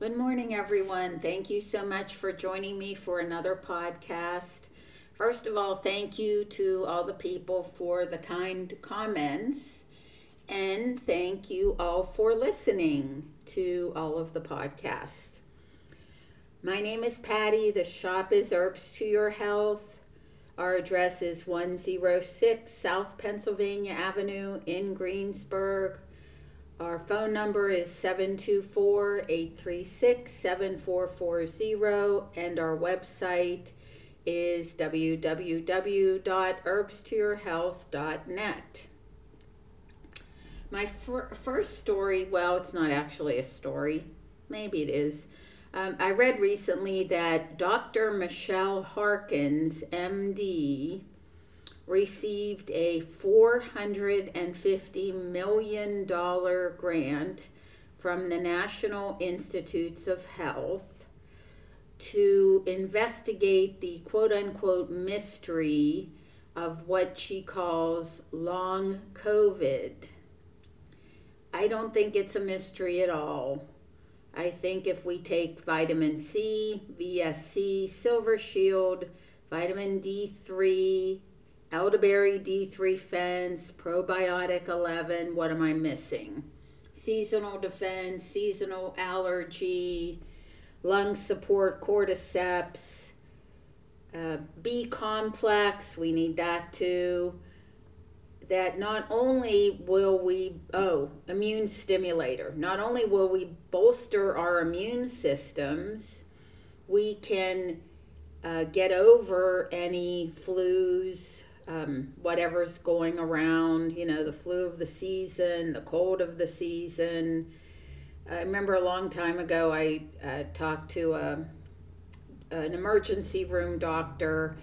Good morning, everyone. Thank you so much for joining me for another podcast. First of all, thank you to all the people for the kind comments. And thank you all for listening to all of the podcasts. My name is Patty. The shop is Herbs to Your Health. Our address is 106 South Pennsylvania Avenue in Greensburg. Our phone number is 724 836 7440, and our website is www.herbstoyourhealth.net. My fir- first story, well, it's not actually a story, maybe it is. Um, I read recently that Dr. Michelle Harkins, MD, received a $450 million grant from the National Institutes of Health to investigate the quote unquote mystery of what she calls long COVID. I don't think it's a mystery at all. I think if we take vitamin C, VSC, Silver Shield, vitamin D3, elderberry D3fense, probiotic 11. What am I missing? Seasonal defense, seasonal allergy, lung support, cordyceps, uh, B complex. We need that too. That not only will we, oh, immune stimulator, not only will we bolster our immune systems, we can uh, get over any flus, um, whatever's going around, you know, the flu of the season, the cold of the season. I remember a long time ago, I uh, talked to a, an emergency room doctor,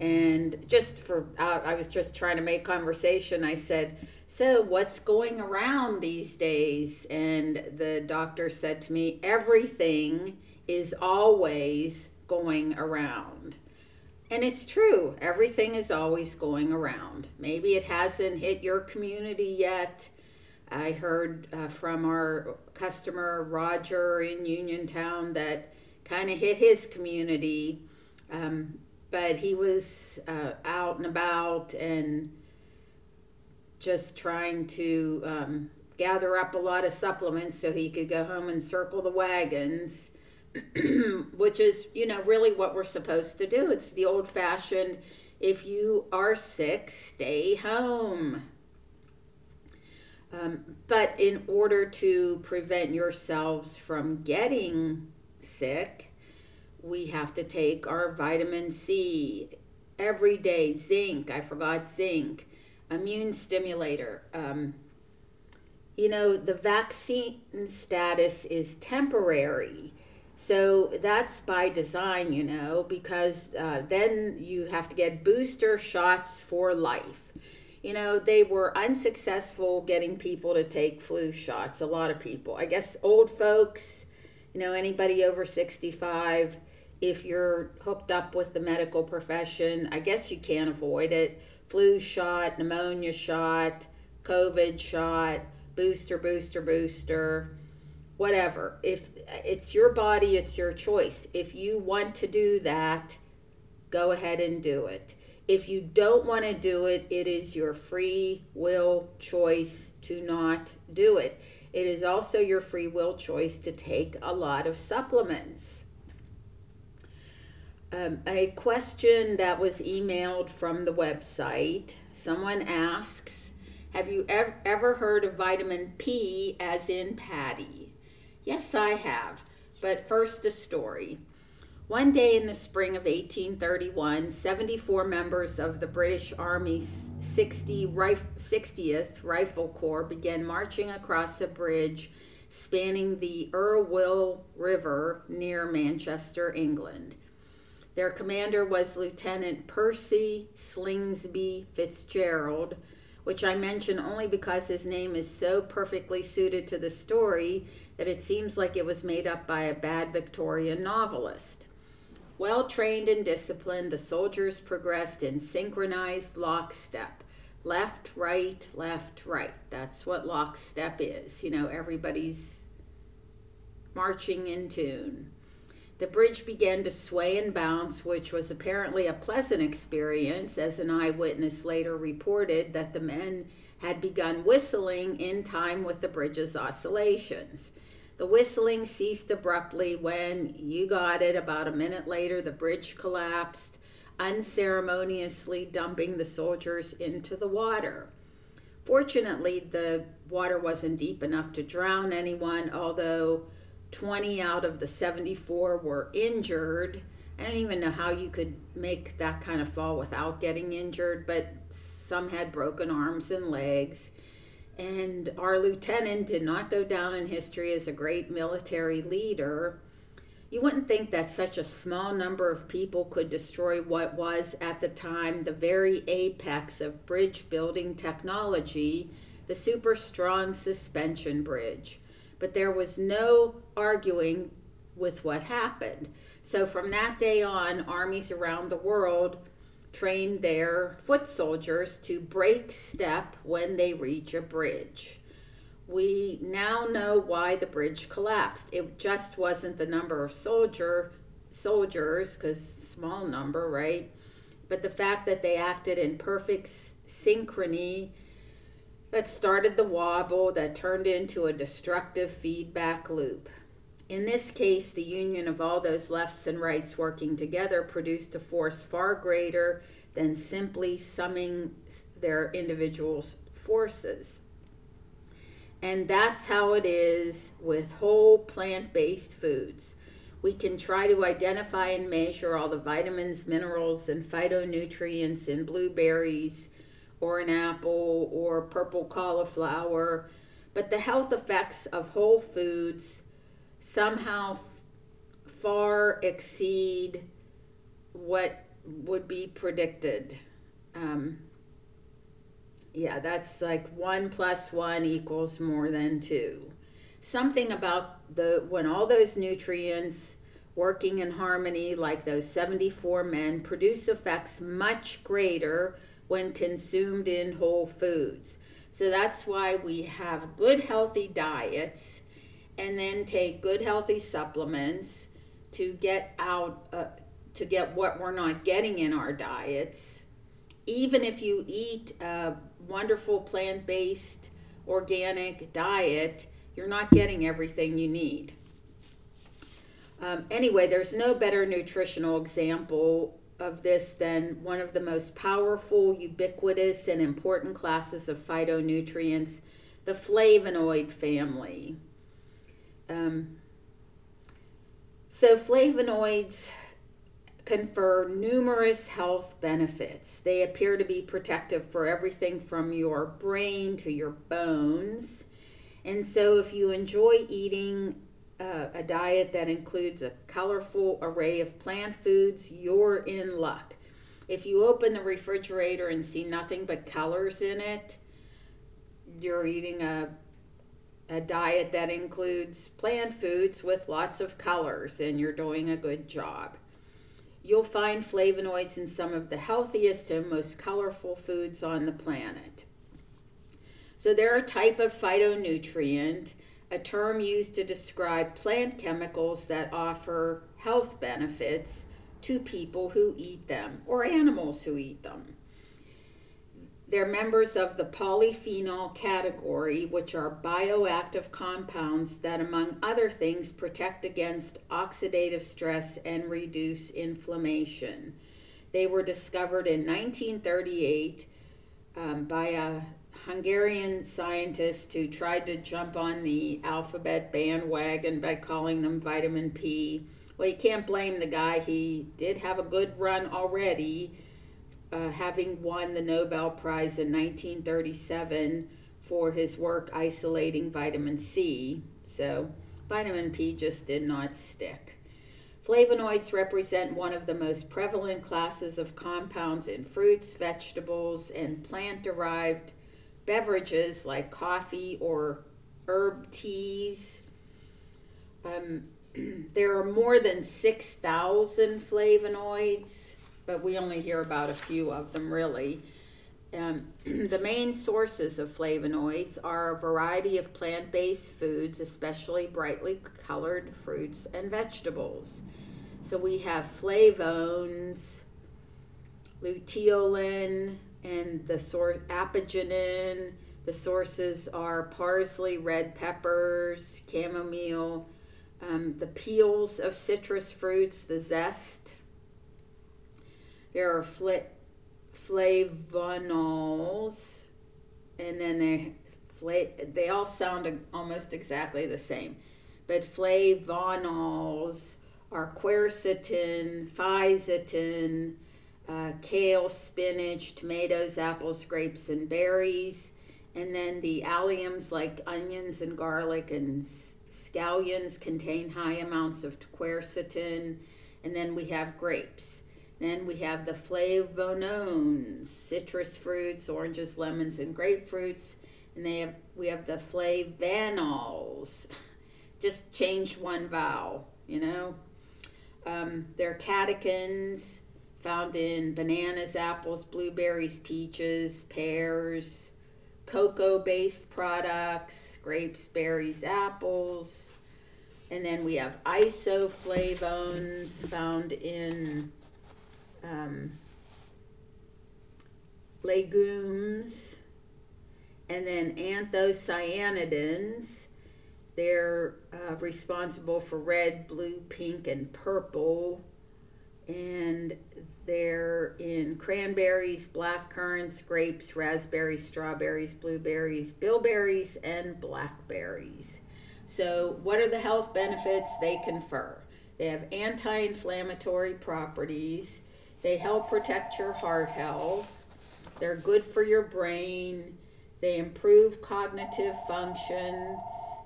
and just for, uh, I was just trying to make conversation. I said, So, what's going around these days? And the doctor said to me, Everything is always going around. And it's true, everything is always going around. Maybe it hasn't hit your community yet. I heard uh, from our customer Roger in Uniontown that kind of hit his community, um, but he was uh, out and about and just trying to um, gather up a lot of supplements so he could go home and circle the wagons which is, you know, really what we're supposed to do. It's the old fashioned if you are sick, stay home. Um, but in order to prevent yourselves from getting sick, we have to take our vitamin C every day, zinc. I forgot zinc, immune stimulator. Um, you know, the vaccine status is temporary so that's by design, you know, because uh, then you have to get booster shots for life. You know, they were unsuccessful getting people to take flu shots, a lot of people. I guess old folks, you know, anybody over 65, if you're hooked up with the medical profession, I guess you can't avoid it. Flu shot, pneumonia shot, COVID shot, booster, booster, booster whatever. If it's your body, it's your choice. If you want to do that, go ahead and do it. If you don't want to do it, it is your free will choice to not do it. It is also your free will choice to take a lot of supplements. Um, a question that was emailed from the website someone asks Have you ever, ever heard of vitamin P as in Patty? Yes, I have. But first, a story. One day in the spring of 1831, 74 members of the British Army's 60 rif- 60th Rifle Corps began marching across a bridge spanning the Irwell River near Manchester, England. Their commander was Lieutenant Percy Slingsby Fitzgerald, which I mention only because his name is so perfectly suited to the story that it seems like it was made up by a bad Victorian novelist. Well trained and disciplined, the soldiers progressed in synchronized lockstep. Left, right, left, right. That's what lockstep is. You know, everybody's marching in tune. The bridge began to sway and bounce, which was apparently a pleasant experience, as an eyewitness later reported that the men had begun whistling in time with the bridge's oscillations. The whistling ceased abruptly when, you got it, about a minute later, the bridge collapsed, unceremoniously dumping the soldiers into the water. Fortunately, the water wasn't deep enough to drown anyone, although 20 out of the 74 were injured. I don't even know how you could make that kind of fall without getting injured, but some had broken arms and legs. And our lieutenant did not go down in history as a great military leader. You wouldn't think that such a small number of people could destroy what was at the time the very apex of bridge building technology, the super strong suspension bridge. But there was no arguing with what happened. So from that day on, armies around the world trained their foot soldiers to break step when they reach a bridge. We now know why the bridge collapsed. It just wasn't the number of soldier soldiers cuz small number, right? But the fact that they acted in perfect synchrony that started the wobble that turned into a destructive feedback loop. In this case, the union of all those lefts and rights working together produced a force far greater than simply summing their individual forces. And that's how it is with whole plant based foods. We can try to identify and measure all the vitamins, minerals, and phytonutrients in blueberries or an apple or purple cauliflower, but the health effects of whole foods somehow far exceed what would be predicted. Um, yeah, that's like one plus one equals more than two. Something about the when all those nutrients working in harmony, like those 74 men, produce effects much greater when consumed in whole foods. So that's why we have good, healthy diets and then take good, healthy supplements to get out, uh, to get what we're not getting in our diets. Even if you eat a wonderful plant based organic diet, you're not getting everything you need. Um, anyway, there's no better nutritional example of this than one of the most powerful, ubiquitous, and important classes of phytonutrients, the flavonoid family. Um, so, flavonoids confer numerous health benefits. They appear to be protective for everything from your brain to your bones. And so, if you enjoy eating uh, a diet that includes a colorful array of plant foods, you're in luck. If you open the refrigerator and see nothing but colors in it, you're eating a a diet that includes plant foods with lots of colors and you're doing a good job. You'll find flavonoids in some of the healthiest and most colorful foods on the planet. So, they're a type of phytonutrient, a term used to describe plant chemicals that offer health benefits to people who eat them or animals who eat them. They're members of the polyphenol category, which are bioactive compounds that, among other things, protect against oxidative stress and reduce inflammation. They were discovered in 1938 um, by a Hungarian scientist who tried to jump on the alphabet bandwagon by calling them vitamin P. Well, you can't blame the guy. He did have a good run already uh, having won the Nobel Prize in 1937 for his work isolating vitamin C. So, vitamin P just did not stick. Flavonoids represent one of the most prevalent classes of compounds in fruits, vegetables, and plant derived beverages like coffee or herb teas. Um, there are more than 6,000 flavonoids but we only hear about a few of them really. Um, the main sources of flavonoids are a variety of plant based foods, especially brightly colored fruits and vegetables. So we have flavones, luteolin, and the sort apigenin. The sources are parsley, red peppers, chamomile, um, the peels of citrus fruits, the zest. There are fl- flavonols, and then they they all sound almost exactly the same, but flavonols are quercetin, fisetin, uh, kale, spinach, tomatoes, apples, grapes, and berries. And then the alliums like onions and garlic and scallions contain high amounts of quercetin. And then we have grapes. Then we have the flavanones, citrus fruits, oranges, lemons, and grapefruits. And they have we have the flavanols. Just change one vowel, you know. Um, they're catechins found in bananas, apples, blueberries, peaches, pears, cocoa based products, grapes, berries, apples. And then we have isoflavones found in um, legumes. And then anthocyanidins. They're uh, responsible for red, blue, pink, and purple and they're in cranberries, black currants, grapes, raspberries, strawberries, blueberries, bilberries, and blackberries. So, what are the health benefits they confer? They have anti inflammatory properties, they help protect your heart health, they're good for your brain, they improve cognitive function.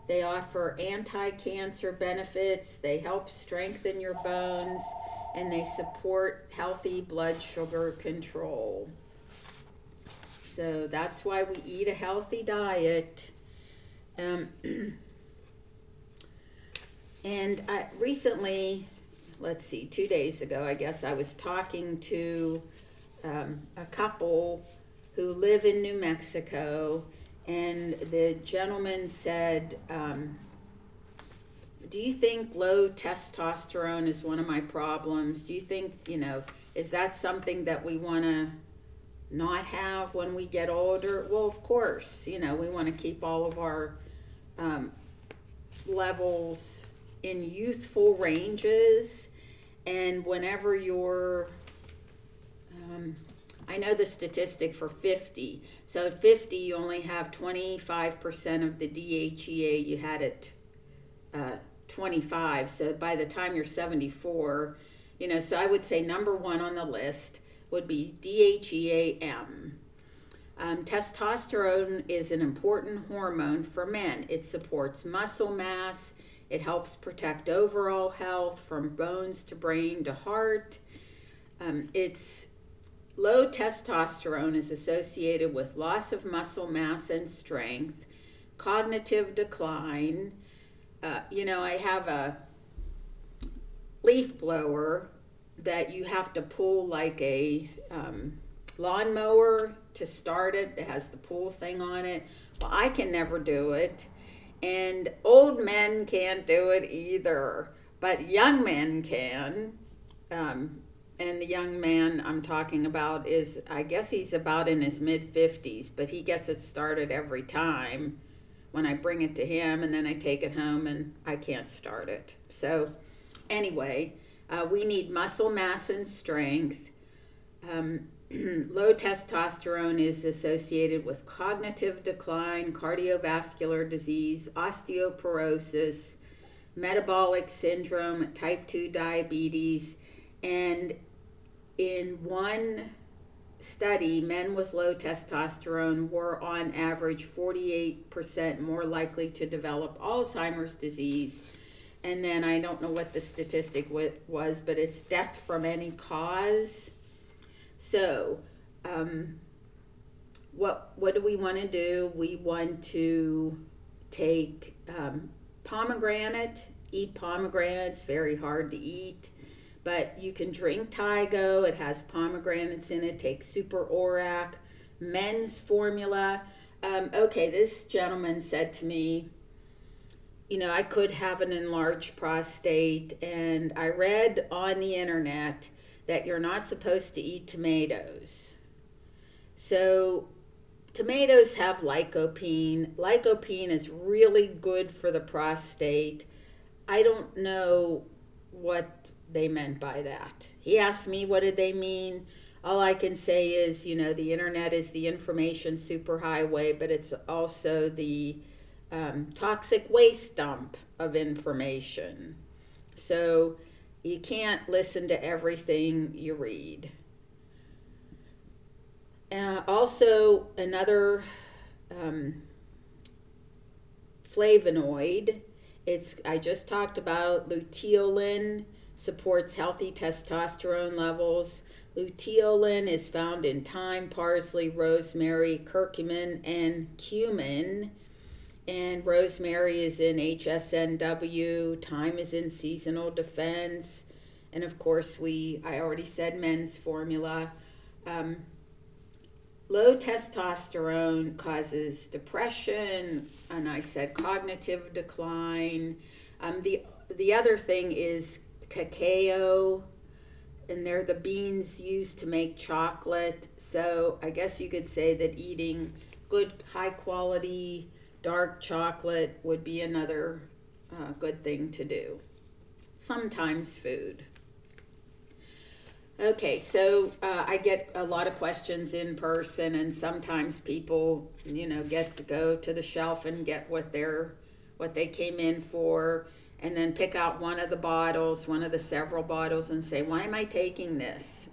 They offer anti cancer benefits. They help strengthen your bones and they support healthy blood sugar control. So that's why we eat a healthy diet. Um, and I recently, let's see, two days ago, I guess, I was talking to um, a couple who live in New Mexico, and the gentleman said, um, do you think low testosterone is one of my problems? Do you think, you know, is that something that we want to not have when we get older? Well, of course, you know, we want to keep all of our um, levels in youthful ranges. And whenever you're, um, I know the statistic for 50. So 50, you only have 25% of the DHEA you had at uh, 25. So by the time you're 74, you know, so I would say number one on the list would be DHEA-M. Um, testosterone is an important hormone for men. It supports muscle mass. It helps protect overall health from bones to brain to heart. Um, it's low testosterone is associated with loss of muscle mass and strength, cognitive decline, uh, you know, I have a leaf blower that you have to pull like a um, lawnmower to start it. It has the pull thing on it. Well, I can never do it. And old men can't do it either, but young men can. Um, and the young man I'm talking about is, I guess he's about in his mid 50s, but he gets it started every time when I bring it to him, and then I take it home and I can't start it. So, anyway, uh, we need muscle mass and strength. Um, low testosterone is associated with cognitive decline, cardiovascular disease, osteoporosis, metabolic syndrome, type 2 diabetes, and in one study, men with low testosterone were on average 48% more likely to develop Alzheimer's disease. And then I don't know what the statistic was, but it's death from any cause. So, um, what what do we want to do? We want to take um, pomegranate, eat pomegranates. Very hard to eat. But you can drink Thai-Go. It has pomegranates in it. Take Super ORAC, men's formula. Um, okay, this gentleman said to me, you know, I could have an enlarged prostate, and I read on the internet that you're not supposed to eat tomatoes. So, tomatoes have lycopene. Lycopene is really good for the prostate. I don't know what they meant by that. He asked me, what did they mean? All I can say is, you know, the internet is the information superhighway, but it's also the um, toxic waste dump of information. So you can't listen to everything you read. Uh, also, another um, flavonoid. It's I just talked about luteolin supports healthy testosterone levels. Luteolin is found in thyme, parsley, rosemary, curcumin, and cumin. And rosemary is in HSNW, Thyme is in seasonal defense. And of course, we, I already said men's formula. Um, low testosterone causes depression, and I said cognitive decline. Um, the, the other thing is cacao, and they're the beans used to make chocolate. So I guess you could say that eating good, high quality dark chocolate would be another uh, good thing to do. Sometimes food. Okay, so uh, I get a lot of questions in person, and sometimes people, you know, get to go to the shelf and get what they're what they came in for and then pick out one of the bottles, one of the several bottles, and say, Why am I taking this?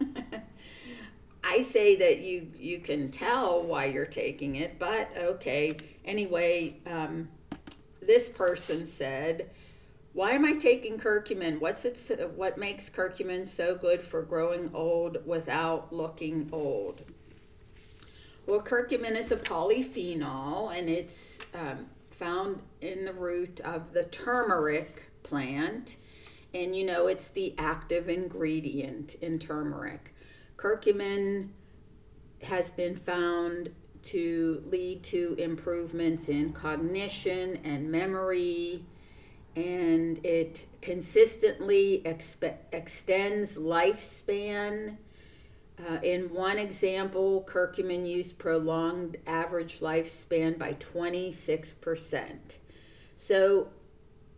I say that you you can tell why you're taking it, but okay. Anyway, um, this person said, "Why am I taking curcumin? What's it? What makes curcumin so good for growing old without looking old?" Well, curcumin is a polyphenol, and it's um, found in the root of the turmeric plant. And you know, it's the active ingredient in turmeric. Curcumin has been found to lead to improvements in cognition and memory, and it consistently expe- extends lifespan uh, in one example, curcumin use prolonged average lifespan by 26%. So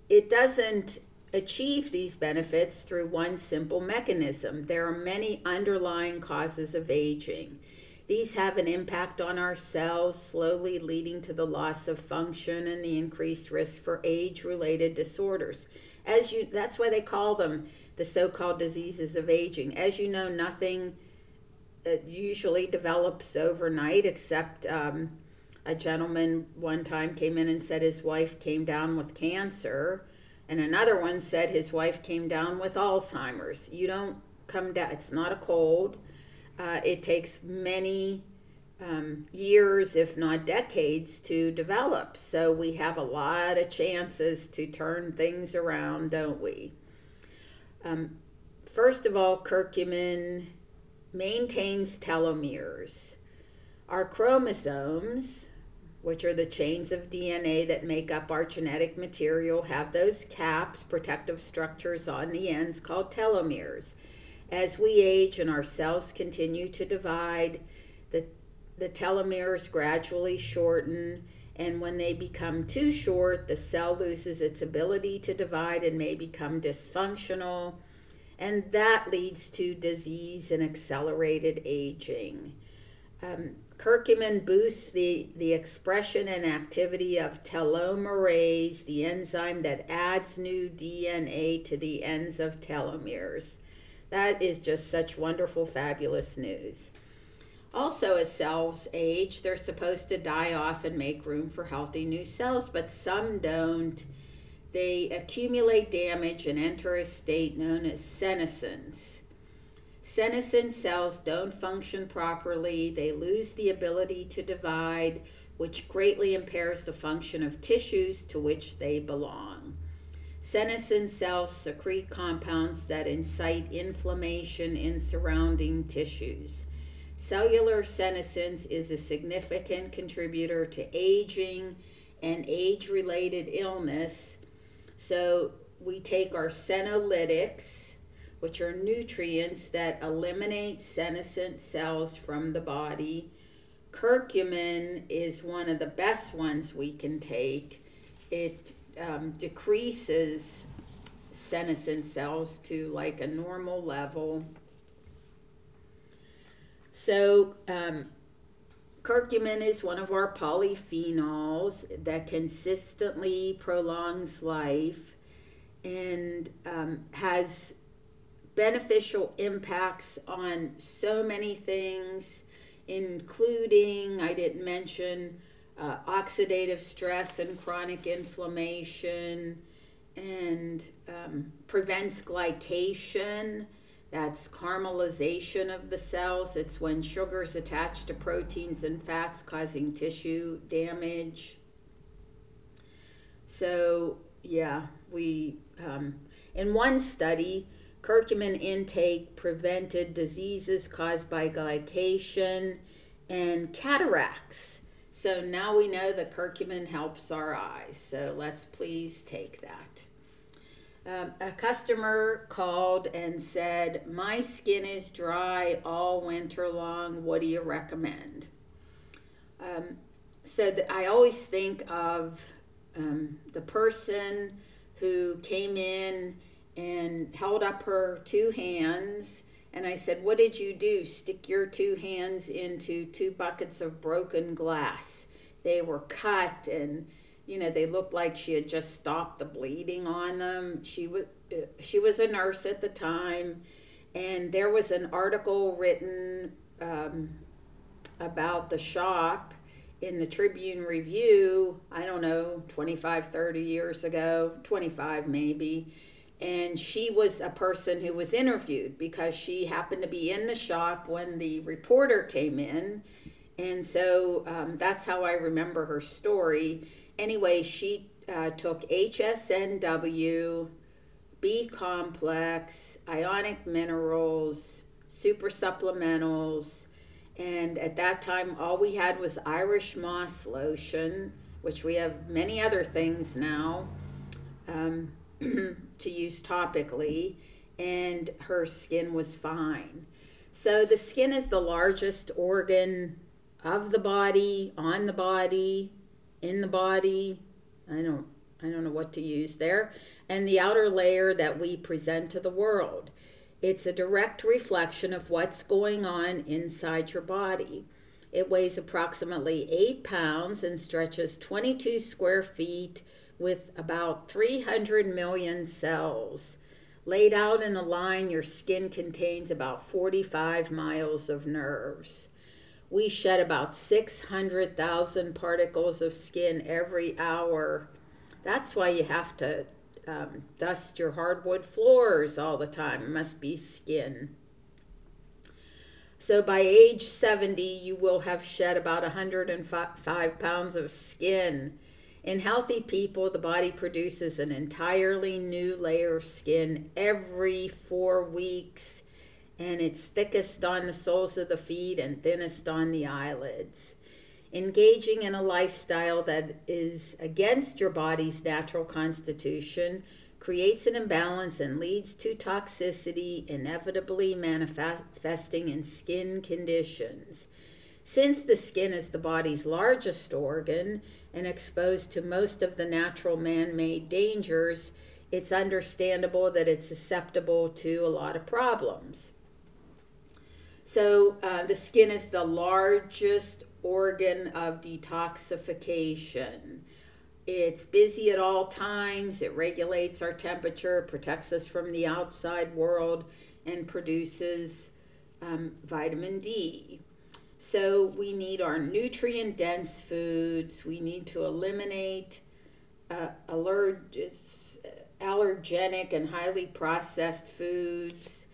it doesn't achieve these benefits through one simple mechanism. There are many underlying causes of aging. These have an impact on our cells, slowly leading to the loss of function and the increased risk for age-related disorders. As you that's why they call them the so-called diseases of aging. As you know, nothing it usually develops overnight, except um, a gentleman one time came in and said his wife came down with cancer, and another one said his wife came down with Alzheimer's. You don't come down, it's not a cold. Uh, it takes many um, years, if not decades, to develop. So we have a lot of chances to turn things around, don't we? Um, first of all, curcumin maintains telomeres. Our chromosomes, which are the chains of DNA that make up our genetic material, have those caps, protective structures on the ends called telomeres. As we age and our cells continue to divide, the, the telomeres gradually shorten, and when they become too short, the cell loses its ability to divide and may become dysfunctional and that leads to disease and accelerated aging. Um, curcumin boosts the, the expression and activity of telomerase, the enzyme that adds new DNA to the ends of telomeres. That is just such wonderful, fabulous news. Also, as cells age, they're supposed to die off and make room for healthy new cells, but some don't they accumulate damage and enter a state known as senescence. Senescent cells don't function properly, they lose the ability to divide, which greatly impairs the function of tissues to which they belong. Senescent cells secrete compounds that incite inflammation in surrounding tissues. cellular senescence is a significant contributor to aging and age related illness. So we take our senolytics, which are nutrients that eliminate senescent cells from the body. Curcumin is one of the best ones we can take. It um, decreases senescent cells to like a normal level. So, um, curcumin is one of our polyphenols that consistently prolongs life and um, has beneficial impacts on so many things, including, I didn't mention, uh, oxidative stress and chronic inflammation, and um, prevents glycation. That's caramelization of the cells. It's when sugars attach to proteins and fats causing tissue damage. So, yeah, we, um, in one study, curcumin intake prevented diseases caused by glycation and cataracts. So now we know that curcumin helps our eyes. So let's please take that. Um, a customer called and said, My skin is dry all winter long. What do you recommend? Um, so th- I always think of um, the person who came in and held up her two hands. And I said, What did you do? Stick your two hands into two buckets of broken glass. They were cut and you know they looked like she had just stopped the bleeding on them she was uh, she was a nurse at the time and there was an article written um, about the shop in the tribune review i don't know 25 30 years ago 25 maybe and she was a person who was interviewed because she happened to be in the shop when the reporter came in. And so um, that's how i remember her story. Anyway, she uh, took HSNW, B complex, ionic minerals, super supplementals, and at that time, all we had was Irish moss lotion, which we have many other things now. Um, to use topically, and her skin was fine. So, the skin is the largest organ of the body, on the body, in the body. I don't I don't know what to use there. And the outer layer that we present to the world. It's a direct reflection of what's going on inside your body. It weighs approximately 8 pounds and stretches 22 square feet with about 300 million cells. Laid out in a line, your skin contains about 45 miles of nerves we shed about 600,000 particles of skin every hour. That's why you have to um, dust your hardwood floors all the time. It must be skin. So by age 70, you will have shed about 105 pounds of skin. In healthy people, the body produces an entirely new layer of skin every four weeks and it's thickest on the soles of the feet and thinnest on the eyelids. Engaging in a lifestyle that is against your body's natural constitution creates an imbalance and leads to toxicity, inevitably manifesting in skin conditions. Since the skin is the body's largest organ and exposed to most of the natural man made dangers, it's understandable that it's susceptible to a lot of problems. So uh, the skin is the largest organ of detoxification. It's busy at all times. It regulates our temperature, protects us from the outside world, and produces um, vitamin D. So we need our nutrient dense foods. We need to eliminate uh, allergenic and highly processed foods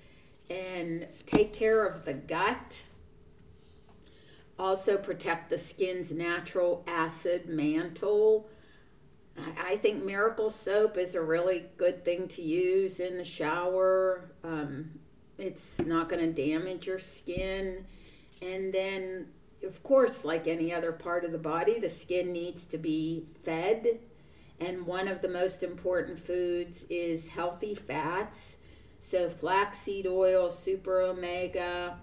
and take care of the gut. Also, protect the skin's natural acid mantle. I think Miracle Soap is a really good thing to use in the shower. Um, it's not going to damage your skin. And then, of course, like any other part of the body, the skin needs to be fed. And one of the most important foods is healthy fats. So, flaxseed oil, super omega,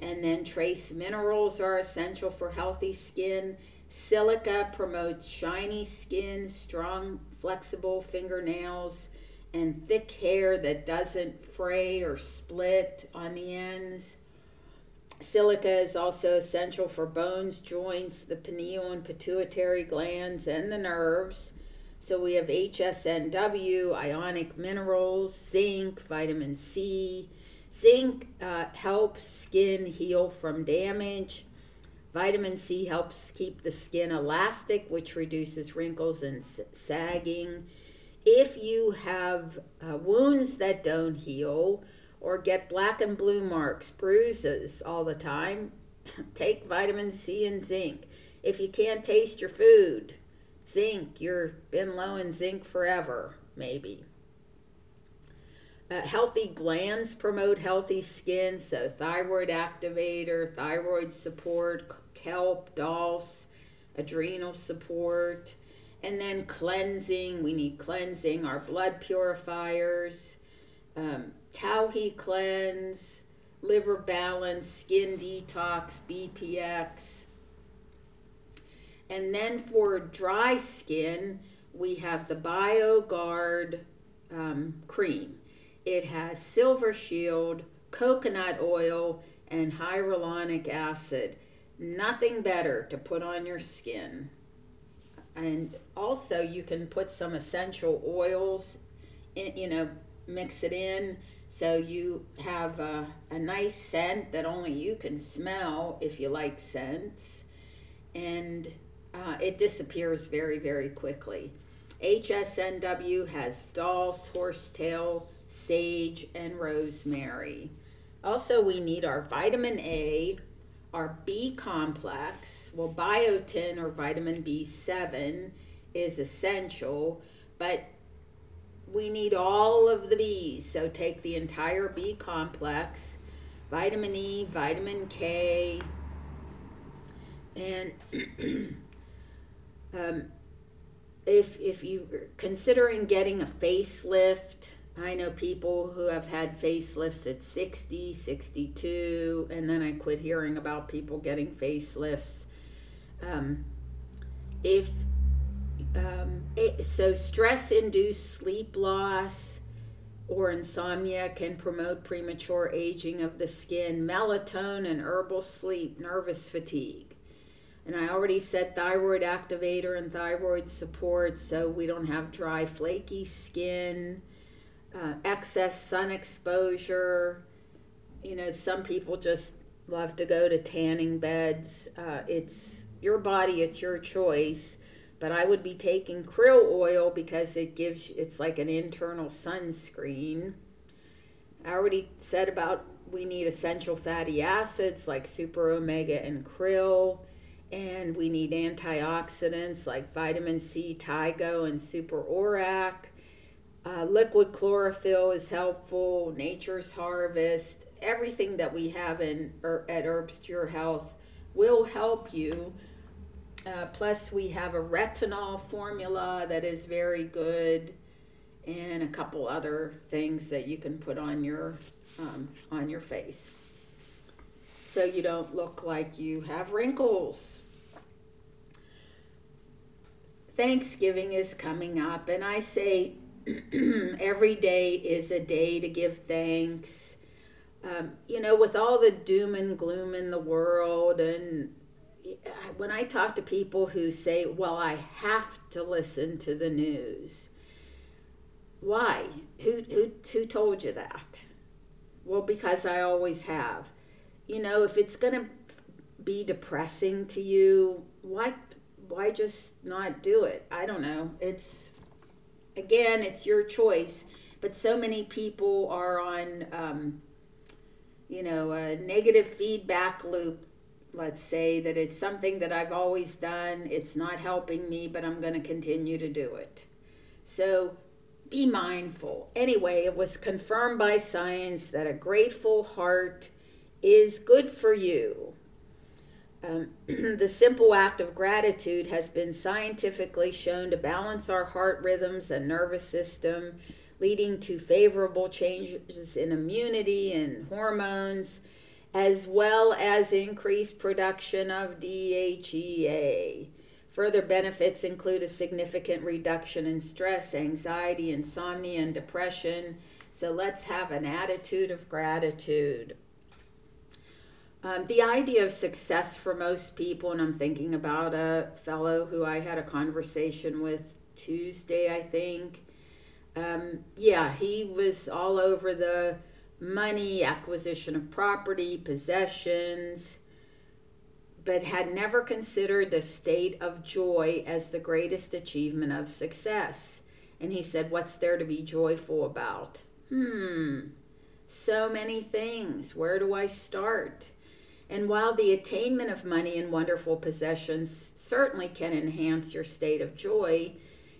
and then trace minerals are essential for healthy skin. Silica promotes shiny skin, strong, flexible fingernails, and thick hair that doesn't fray or split on the ends. Silica is also essential for bones, joints, the pineal and pituitary glands, and the nerves. So we have HSNW, ionic minerals, zinc, vitamin C. Zinc uh, helps skin heal from damage. Vitamin C helps keep the skin elastic, which reduces wrinkles and sagging. If you have uh, wounds that don't heal or get black and blue marks, bruises all the time, take vitamin C and zinc. If you can't taste your food, zinc, you've been low in zinc forever, maybe. Uh, healthy glands promote healthy skin, so thyroid activator, thyroid support, kelp, dulse, adrenal support, and then cleansing. We need cleansing, our blood purifiers, um, Tiao He cleanse, liver balance, skin detox, BPX. And then for dry skin, we have the BioGuard um, cream. It has Silver Shield, coconut oil, and hyaluronic acid nothing better to put on your skin. And also, you can put some essential oils, in, you know, mix it in so you have a, a nice scent that only you can smell if you like scents. And uh, it disappears very, very quickly. HSNW has dulse, horsetail, sage, and rosemary. Also, we need our vitamin A, our B complex, well, biotin or vitamin B7 is essential, but we need all of the Bs. So take the entire B complex, vitamin E, vitamin K, and um, if if you are considering getting a facelift I know people who have had facelifts at 60, 62, and then I quit hearing about people getting facelifts. Um, if um, it, so, stress induced sleep loss or insomnia can promote premature aging of the skin, melatonin, and herbal sleep, nervous fatigue. And I already said thyroid activator and thyroid support, so we don't have dry, flaky skin uh, excess sun exposure. You know, some people just love to go to tanning beds. Uh, it's your body, it's your choice. But I would be taking krill oil because it gives, it's like an internal sunscreen. I already said about we need essential fatty acids like super omega and krill and we need antioxidants like vitamin C, Thai-Go and super ORAC. Uh, liquid chlorophyll is helpful. Nature's Harvest, everything that we have in er, at Herbs to Your Health will help you. Uh, plus, we have a retinol formula that is very good, and a couple other things that you can put on your um, on your face, so you don't look like you have wrinkles. Thanksgiving is coming up, and I say every day is a day to give thanks. Um, you know, with all the doom and gloom in the world, and when I talk to people who say, Well, I have to listen to the news, why? Who, who, who told you that? Well, because I always have. You know, if it's going to be depressing to you, why why just not do it? I don't know. It's again, it's your choice. But so many people are on, um, you know, a negative feedback loop. Let's say that it's something that I've always done. It's not helping me, but I'm going to continue to do it. So be mindful. Anyway, it was confirmed by science that a grateful heart is good for you. Um, the simple act of gratitude has been scientifically shown to balance our heart rhythms and nervous system, leading to favorable changes in immunity and hormones, as well as increased production of DHEA. Further benefits include a significant reduction in stress, anxiety, insomnia, and depression. So let's have an attitude of gratitude. Um, the idea of success for most people, and I'm thinking about a fellow who I had a conversation with Tuesday, I think. Um, yeah, he was all over the money, acquisition of property, possessions but had never considered the state of joy as the greatest achievement of success. And he said, What's there to be joyful about? Hmm, so many things. Where do I start? And while the attainment of money and wonderful possessions certainly can enhance your state of joy,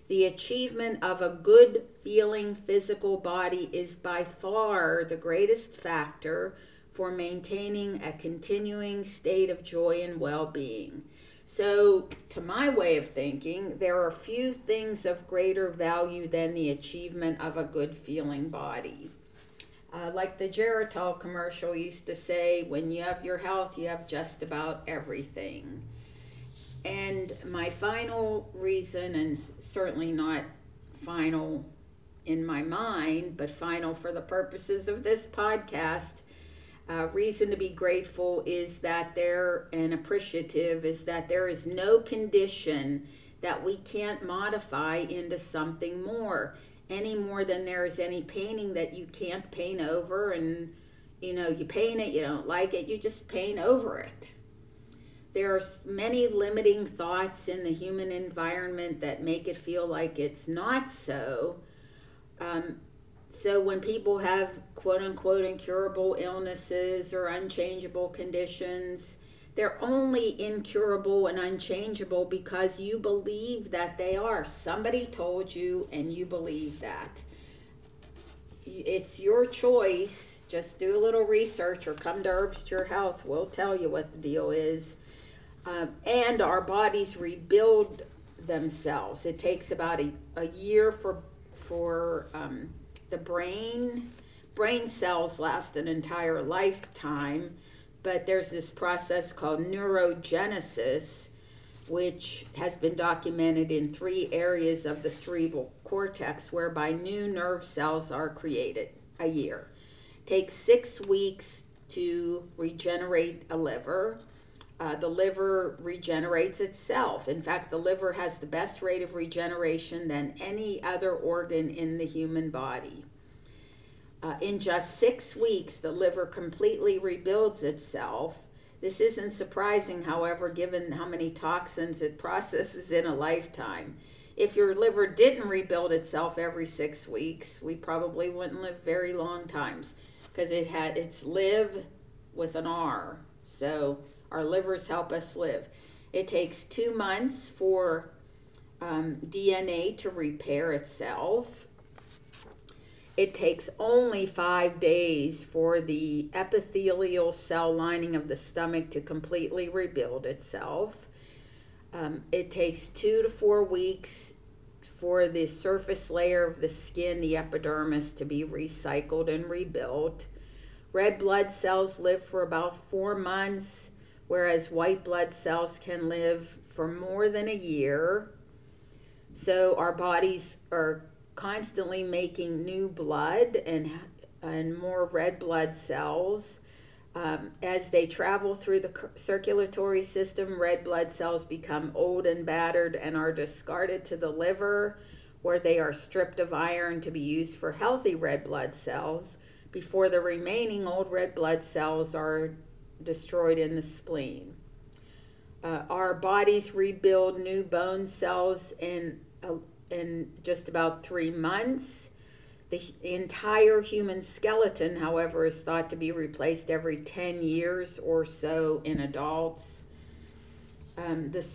the achievement of a good feeling physical body is by far the greatest factor for maintaining a continuing state of joy and well being. So, to my way of thinking, there are few things of greater value than the achievement of a good feeling body. Uh, like the Geritol commercial used to say, when you have your health, you have just about everything. And my final reason, and certainly not final in my mind, but final for the purposes of this podcast, uh, reason to be grateful is that there and appreciative is that there is no condition that we can't modify into something more any more than there is any painting that you can't paint over. And you know you paint it you don't like it you just paint over it there are many limiting thoughts in the human environment that make it feel like it's not so um, so when people have quote unquote incurable illnesses or unchangeable conditions, they're only incurable and unchangeable because you believe that they are. Somebody told you and you believe that. It's your choice. Just do a little research or come to Herbs to Your Health. We'll tell you what the deal is. Um, and our bodies rebuild themselves. It takes about a, a year for for um, the brain brain cells last an entire lifetime but there's this process called neurogenesis which has been documented in three areas of the cerebral cortex whereby new nerve cells are created a year takes six weeks to regenerate a liver uh, the liver regenerates itself. In fact, the liver has the best rate of regeneration than any other organ in the human body. Uh, in just six weeks, the liver completely rebuilds itself. This isn't surprising, however, given how many toxins it processes in a lifetime. If your liver didn't rebuild itself every six weeks, we probably wouldn't live very long times because it had its live with an R. So our livers help us live. It takes two months for um, DNA to repair itself. It takes only five days for the epithelial cell lining of the stomach to completely rebuild itself. Um, it takes two to four weeks for the surface layer of the skin, the epidermis, to be recycled and rebuilt. Red blood cells live for about four months whereas white blood cells can live for more than a year. So our bodies are constantly making new blood and and more red blood cells. Um, as they travel through the circulatory system, red blood cells become old and battered and are discarded to the liver, where they are stripped of iron to be used for healthy red blood cells before the remaining old red blood cells are destroyed in the spleen. Uh, our bodies rebuild new bone cells in, uh, in just about three months. The entire human skeleton, however, is thought to be replaced every 10 years or so in adults. Um, the,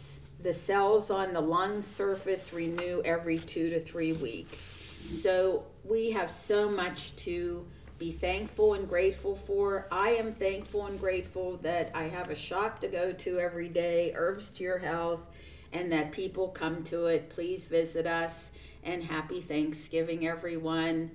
the cells on the lung surface renew every two to three weeks. So we have so much to be thankful and grateful for. I am thankful and grateful that I have a shop to go to every day, Herbs to Your Health, and that people come to it. Please visit us and happy Thanksgiving, everyone.